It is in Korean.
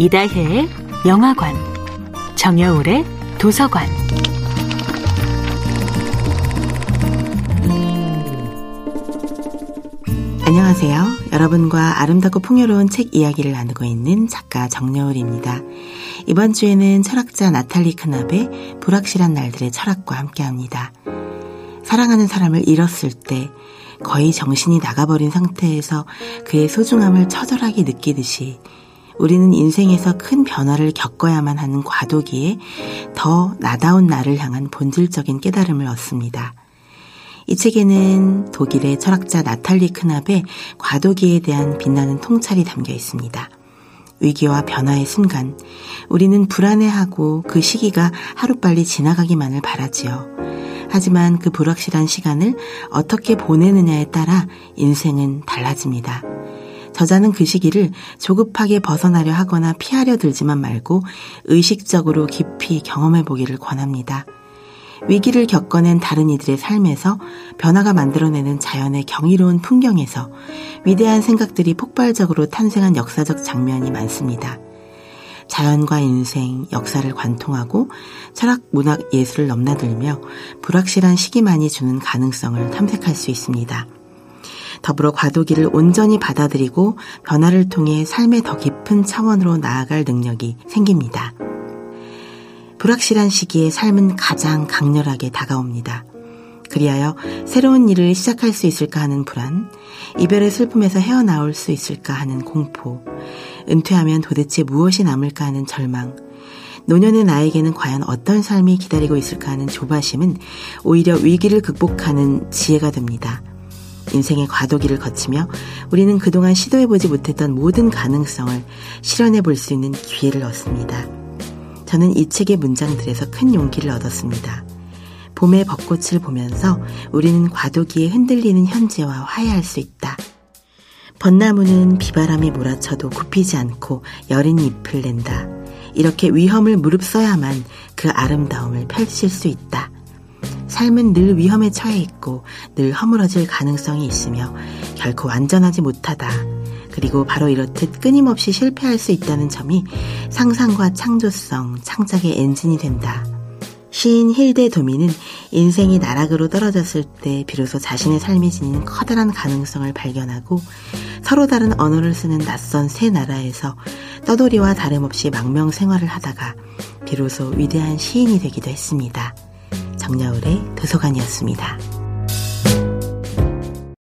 이다혜의 영화관, 정여울의 도서관. 안녕하세요. 여러분과 아름답고 풍요로운 책 이야기를 나누고 있는 작가 정여울입니다. 이번 주에는 철학자 나탈리 크납의 불확실한 날들의 철학과 함께 합니다. 사랑하는 사람을 잃었을 때 거의 정신이 나가버린 상태에서 그의 소중함을 처절하게 느끼듯이 우리는 인생에서 큰 변화를 겪어야만 하는 과도기에 더 나다운 나를 향한 본질적인 깨달음을 얻습니다. 이 책에는 독일의 철학자 나탈리 크납의 과도기에 대한 빛나는 통찰이 담겨 있습니다. 위기와 변화의 순간, 우리는 불안해하고 그 시기가 하루빨리 지나가기만을 바라지요. 하지만 그 불확실한 시간을 어떻게 보내느냐에 따라 인생은 달라집니다. 저자는 그 시기를 조급하게 벗어나려 하거나 피하려 들지만 말고 의식적으로 깊이 경험해 보기를 권합니다. 위기를 겪어낸 다른 이들의 삶에서 변화가 만들어내는 자연의 경이로운 풍경에서 위대한 생각들이 폭발적으로 탄생한 역사적 장면이 많습니다. 자연과 인생, 역사를 관통하고 철학, 문학, 예술을 넘나들며 불확실한 시기만이 주는 가능성을 탐색할 수 있습니다. 더불어 과도기를 온전히 받아들이고 변화를 통해 삶의 더 깊은 차원으로 나아갈 능력이 생깁니다. 불확실한 시기에 삶은 가장 강렬하게 다가옵니다. 그리하여 새로운 일을 시작할 수 있을까 하는 불안, 이별의 슬픔에서 헤어나올 수 있을까 하는 공포, 은퇴하면 도대체 무엇이 남을까 하는 절망, 노년의 나에게는 과연 어떤 삶이 기다리고 있을까 하는 조바심은 오히려 위기를 극복하는 지혜가 됩니다. 인생의 과도기를 거치며 우리는 그동안 시도해보지 못했던 모든 가능성을 실현해 볼 수 있는 기회를 얻습니다. 저는 이 책의 문장들에서 큰 용기를 얻었습니다. 봄의 벚꽃을 보면서 우리는 과도기에 흔들리는 현재와 화해할 수 있다. 벚나무는 비바람이 몰아쳐도 굽히지 않고 여린 잎을 낸다. 이렇게 위험을 무릅써야만 그 아름다움을 펼칠 수 있다. 삶은 늘 위험에 처해 있고 늘 허물어질 가능성이 있으며 결코 완전하지 못하다. 그리고 바로 이렇듯 끊임없이 실패할 수 있다는 점이 상상과 창조성, 창작의 엔진이 된다. 시인 힐데 도미는 인생이 나락으로 떨어졌을 때 비로소 자신의 삶이 지닌 커다란 가능성을 발견하고 서로 다른 언어를 쓰는 낯선 새 나라에서 떠돌이와 다름없이 망명 생활을 하다가 비로소 위대한 시인이 되기도 했습니다. 정야울의 도서관이었습니다.